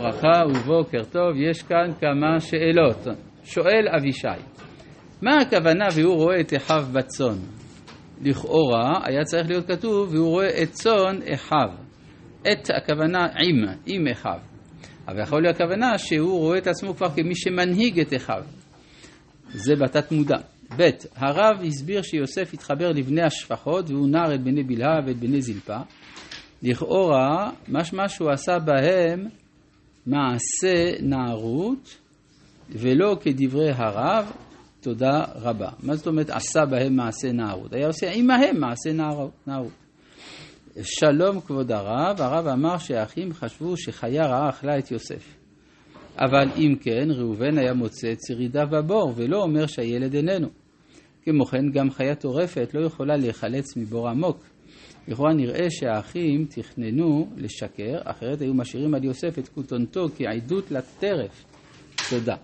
ברכה ובוקר טוב, יש כאן כמה שאלות. שואל אבישי, מה הכוונה והוא רואה את אחיו בצאן? לכאורה היה צריך להיות כתוב והוא רואה את צאן אחיו. את הכוונה עם, עם אחיו. אבל יכול להיות הכוונה שהוא רואה את עצמו כבר כמי שמנהיג את אחיו. זה בתת מודע. ב. הרב הסביר שיוסף התחבר לבני השפחות והוא נער את בני בלהה ואת בני זלפה. לכאורה, משמע שהוא עשה בהם מעשה נערות, ולא כדברי הרב, תודה רבה. מה זאת אומרת עשה בהם מעשה נערות? היה עושה עמהם מעשה נערות. שלום כבוד הרב, הרב אמר שהאחים חשבו שחיה רעה אכלה את יוסף. אבל אם כן, ראובן היה מוצא את שרידיו בבור, ולא אומר שהילד איננו. כמו כן, גם חיה טורפת לא יכולה להיחלץ מבור עמוק. לכאורה נראה שהאחים תכננו לשקר, אחרת היו משאירים על יוסף את כותונתו כעדות לטרף. תודה.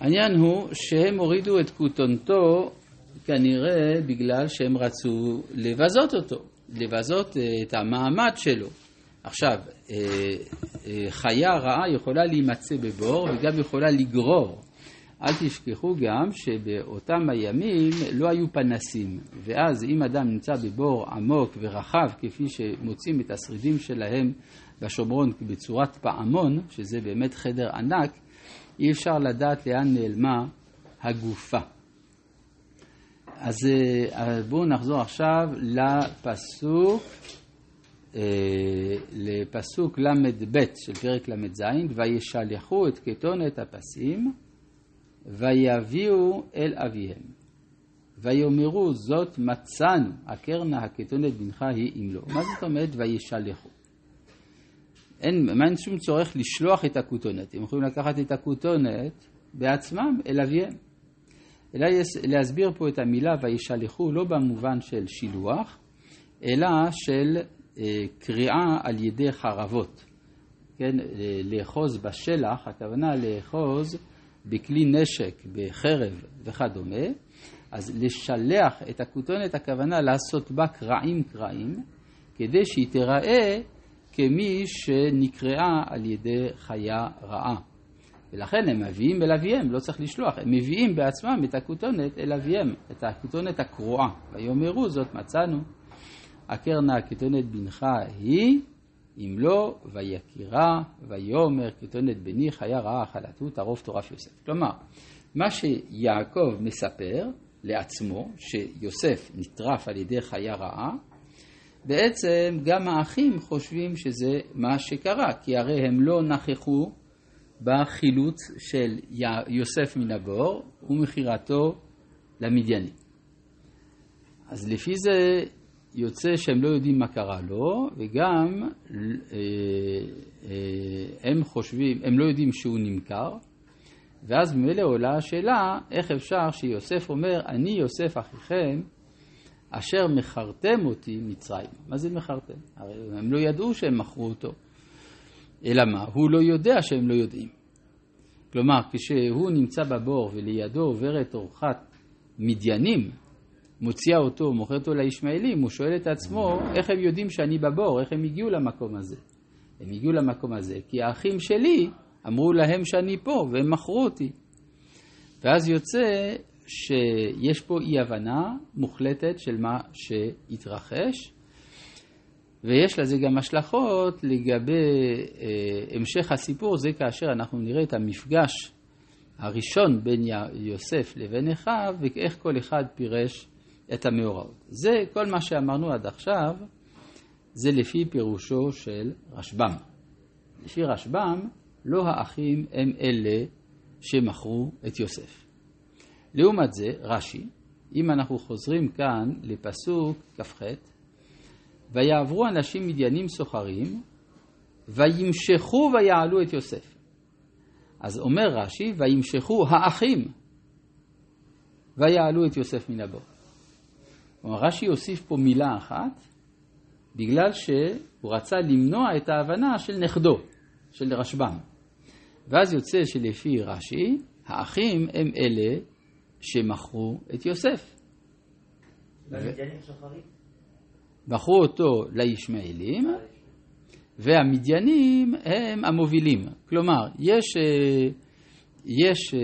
העניין הוא שהם הורידו את כותונתו כנראה בגלל שהם רצו לבזות אותו, לבזות אה, את המעמד שלו. עכשיו, אה, אה, חיה רעה יכולה להימצא בבור וגם יכולה לגרור. אל תשכחו גם שבאותם הימים לא היו פנסים, ואז אם אדם נמצא בבור עמוק ורחב, כפי שמוצאים את השרידים שלהם בשומרון בצורת פעמון, שזה באמת חדר ענק, אי אפשר לדעת לאן נעלמה הגופה. אז אה, בואו נחזור עכשיו לפסוק, אה, לפסוק ל"ב של פרק ל"ז, וישלחו את כתונת הפסים ויביאו אל אביהם. ויאמרו זאת מצאנו, הקרנה הכתונת בנך היא אם לא. מה זאת אומרת וישלחו? אין, אין שום צורך לשלוח את הכותונת, הם יכולים לקחת את הכותונת בעצמם אל אביהם. אלא להסביר פה את המילה וישלחו לא במובן של שילוח, אלא של אה, קריאה על ידי חרבות. כן, אה, לאחוז בשלח, הכוונה לאחוז בכלי נשק, בחרב וכדומה, אז לשלח את הכותונת הכוונה לעשות בה קרעים קרעים, כדי שהיא תיראה כמי שנקראה על ידי חיה רעה. ולכן הם מביאים אל אביהם, לא צריך לשלוח, הם מביאים בעצמם את הכותונת אל אביהם, את הכותונת הקרועה. ויאמרו זאת מצאנו, עקר נא הכותונת בנך היא אם לא, ויקירה, ויאמר כתונת בני חיה רעה חלתו תערוף טורף יוסף. כלומר, מה שיעקב מספר לעצמו, שיוסף נטרף על ידי חיה רעה, בעצם גם האחים חושבים שזה מה שקרה, כי הרי הם לא נכחו בחילוץ של יוסף מן הבור ומכירתו למדיינים. אז לפי זה יוצא שהם לא יודעים מה קרה לו, וגם אה, אה, הם חושבים, הם לא יודעים שהוא נמכר, ואז ממילא עולה השאלה, איך אפשר שיוסף אומר, אני יוסף אחיכם, אשר מכרתם אותי מצרים. מה זה מכרתם? הרי הם לא ידעו שהם מכרו אותו. אלא מה? הוא לא יודע שהם לא יודעים. כלומר, כשהוא נמצא בבור ולידו עוברת אורחת מדיינים, מוציאה אותו, מוכרת אותו לישמעאלים, הוא שואל את עצמו, איך הם יודעים שאני בבור, איך הם הגיעו למקום הזה? הם הגיעו למקום הזה כי האחים שלי אמרו להם שאני פה והם מכרו אותי. ואז יוצא שיש פה אי הבנה מוחלטת של מה שהתרחש, ויש לזה גם השלכות לגבי אה, המשך הסיפור, זה כאשר אנחנו נראה את המפגש הראשון בין יוסף לבין אחיו, ואיך כל אחד פירש את המאורעות. זה כל מה שאמרנו עד עכשיו, זה לפי פירושו של רשב"ם. לפי רשב"ם, לא האחים הם אלה שמכרו את יוסף. לעומת זה, רש"י, אם אנחנו חוזרים כאן לפסוק כ"ח, ויעברו אנשים מדיינים סוחרים, וימשכו ויעלו את יוסף. אז אומר רש"י, וימשכו האחים, ויעלו את יוסף מן הבור. רש"י הוסיף פה מילה אחת, בגלל שהוא רצה למנוע את ההבנה של נכדו, של רשב"ם. ואז יוצא שלפי רש"י, האחים הם אלה שמכרו את יוסף. מכרו אותו לישמעאלים, והמדיינים הם המובילים. כלומר, יש, אה, יש אה,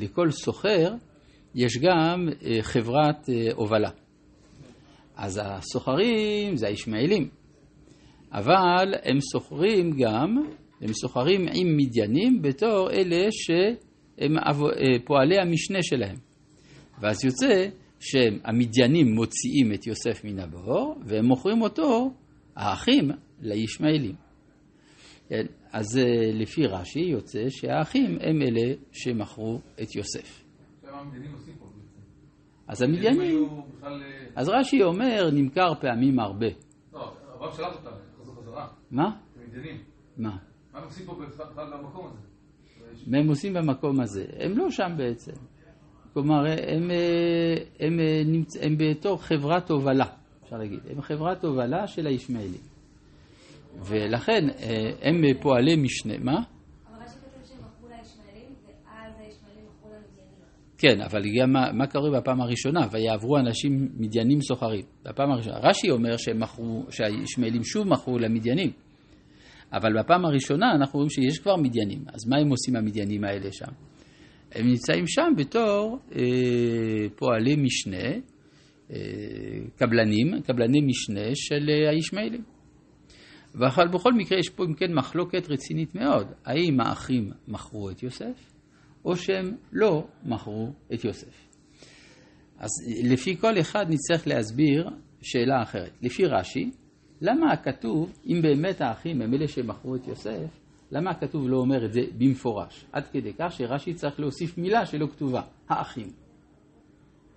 לכל סוחר, יש גם אה, חברת הובלה. אז הסוחרים זה הישמעאלים, אבל הם סוחרים גם, הם סוחרים עם מדיינים בתור אלה שהם פועלי המשנה שלהם. ואז יוצא שהמדיינים מוציאים את יוסף מן הבור והם מוכרים אותו האחים לישמעאלים. כן, אז אה, לפי רש"י יוצא שהאחים הם אלה שמכרו את יוסף. אז המדיינים, אה, אז רש"י אומר נמכר פעמים הרבה. לא, הרב שלח אותם, חזרו חזרה. מה? המדיינים. מה? מה הם עושים פה במקום הזה? מה הם עושים במקום הזה? הם לא שם בעצם. כלומר, הם, אה, הם, הם, הם בתור חברת הובלה. אפשר להגיד. הם חברת הובלה של הישמעאלים. ולכן אה, הם פועלי משנה. מה? כן, אבל גם מה, מה קורה בפעם הראשונה? ויעברו אנשים מדיינים סוחרים. בפעם הראשונה. רש"י אומר שהם מכרו, שהישמעאלים שוב מכרו למדיינים. אבל בפעם הראשונה אנחנו רואים שיש כבר מדיינים. אז מה הם עושים המדיינים האלה שם? הם נמצאים שם בתור אה, פועלי משנה, אה, קבלנים, קבלני משנה של אה, הישמעאלים. אבל בכל מקרה יש פה אם כן מחלוקת רצינית מאוד, האם האחים מכרו את יוסף, או שהם לא מכרו את יוסף. אז לפי כל אחד נצטרך להסביר שאלה אחרת. לפי רש"י, למה הכתוב, אם באמת האחים הם אלה שמכרו את יוסף, למה הכתוב לא אומר את זה במפורש? עד כדי כך שרש"י צריך להוסיף מילה שלא כתובה, האחים.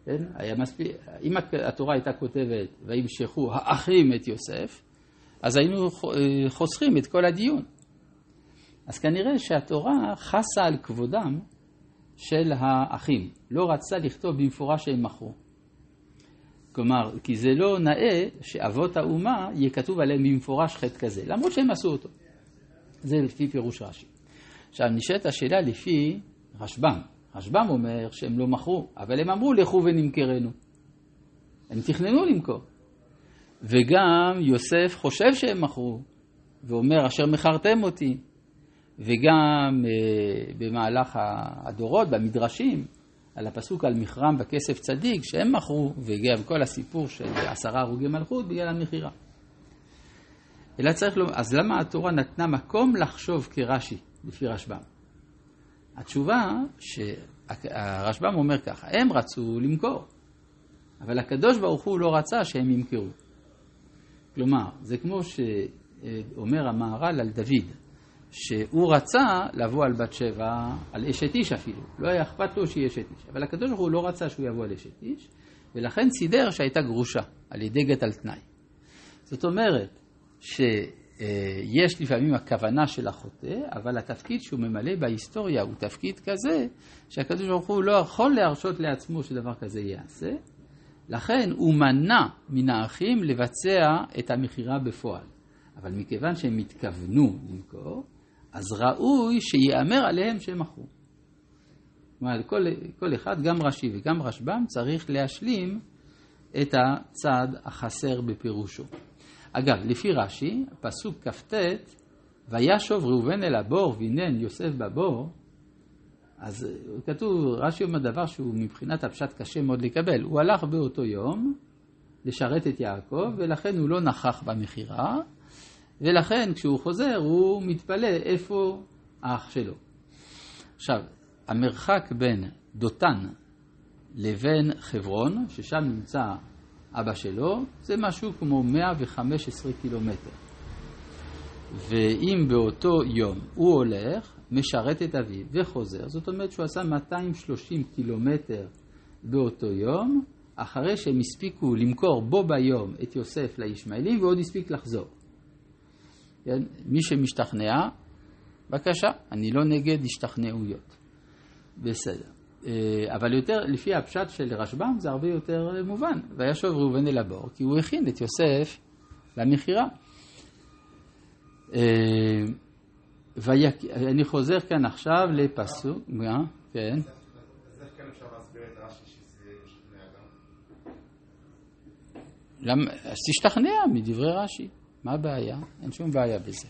כן? היה מספיק, אם התורה הייתה כותבת וימשכו האחים את יוסף, אז היינו חוסכים את כל הדיון. אז כנראה שהתורה חסה על כבודם של האחים, לא רצה לכתוב במפורש שהם מכרו. כלומר, כי זה לא נאה שאבות האומה יהיה כתוב עליהם במפורש חטא כזה, למרות שהם עשו אותו. זה לפי פירוש רש"י. עכשיו נשאלת השאלה לפי רשב"ם. רשב"ם אומר שהם לא מכרו, אבל הם אמרו לכו ונמכרנו. הם תכננו למכור. וגם יוסף חושב שהם מכרו, ואומר אשר מכרתם אותי. וגם אה, במהלך הדורות, במדרשים, על הפסוק על מכרם בכסף צדיק, שהם מכרו, וגם כל הסיפור של עשרה הרוגי מלכות בגלל המכירה. אלא צריך לומר, אז למה התורה נתנה מקום לחשוב כרש"י, לפי רשב"ם? התשובה שהרשב"ם אומר ככה, הם רצו למכור, אבל הקדוש ברוך הוא לא רצה שהם ימכרו. כלומר, זה כמו שאומר המהר"ל על דוד, שהוא רצה לבוא על בת שבע, על אשת איש אפילו, לא היה אכפת לו שהיא אשת איש, אבל הקדוש ברוך הוא לא רצה שהוא יבוא על אשת איש, ולכן סידר שהייתה גרושה, על ידי גט על תנאי. זאת אומרת, שיש לפעמים הכוונה של החוטא, אבל התפקיד שהוא ממלא בהיסטוריה הוא תפקיד כזה, שהקדוש ברוך הוא לא יכול להרשות לעצמו שדבר כזה ייעשה, לכן הוא מנע מן האחים לבצע את המכירה בפועל. אבל מכיוון שהם התכוונו למכור, אז ראוי שייאמר עליהם שהם מכרו. כלומר, כל, כל אחד, גם רש"י וגם רשב"ם, צריך להשלים את הצד החסר בפירושו. אגב, לפי רש"י, פסוק כ"ט, וישוב ראובן אל הבור והנן יוסף בבור, אז כתוב, רש"י אומר דבר שהוא מבחינת הפשט קשה מאוד לקבל. הוא הלך באותו יום לשרת את יעקב, ולכן הוא לא נכח במכירה, ולכן כשהוא חוזר הוא מתפלא איפה האח שלו. עכשיו, המרחק בין דותן לבין חברון, ששם נמצא אבא שלו, זה משהו כמו 115 קילומטר. ואם באותו יום הוא הולך, משרת את אביו וחוזר, זאת אומרת שהוא עשה 230 קילומטר באותו יום, אחרי שהם הספיקו למכור בו ביום את יוסף לישמעאלים ועוד הספיק לחזור. כן? מי שמשתכנע, בבקשה, אני לא נגד השתכנעויות. בסדר. אה, אבל יותר, לפי הפשט של רשב"ם זה הרבה יותר מובן. וישוב ראובן אל הבור, כי הוא הכין את יוסף למכירה. אה, אני חוזר כאן עכשיו לפסוק, כן. למה, אז תשתכנע מדברי רש"י. מה הבעיה? אין שום בעיה בזה.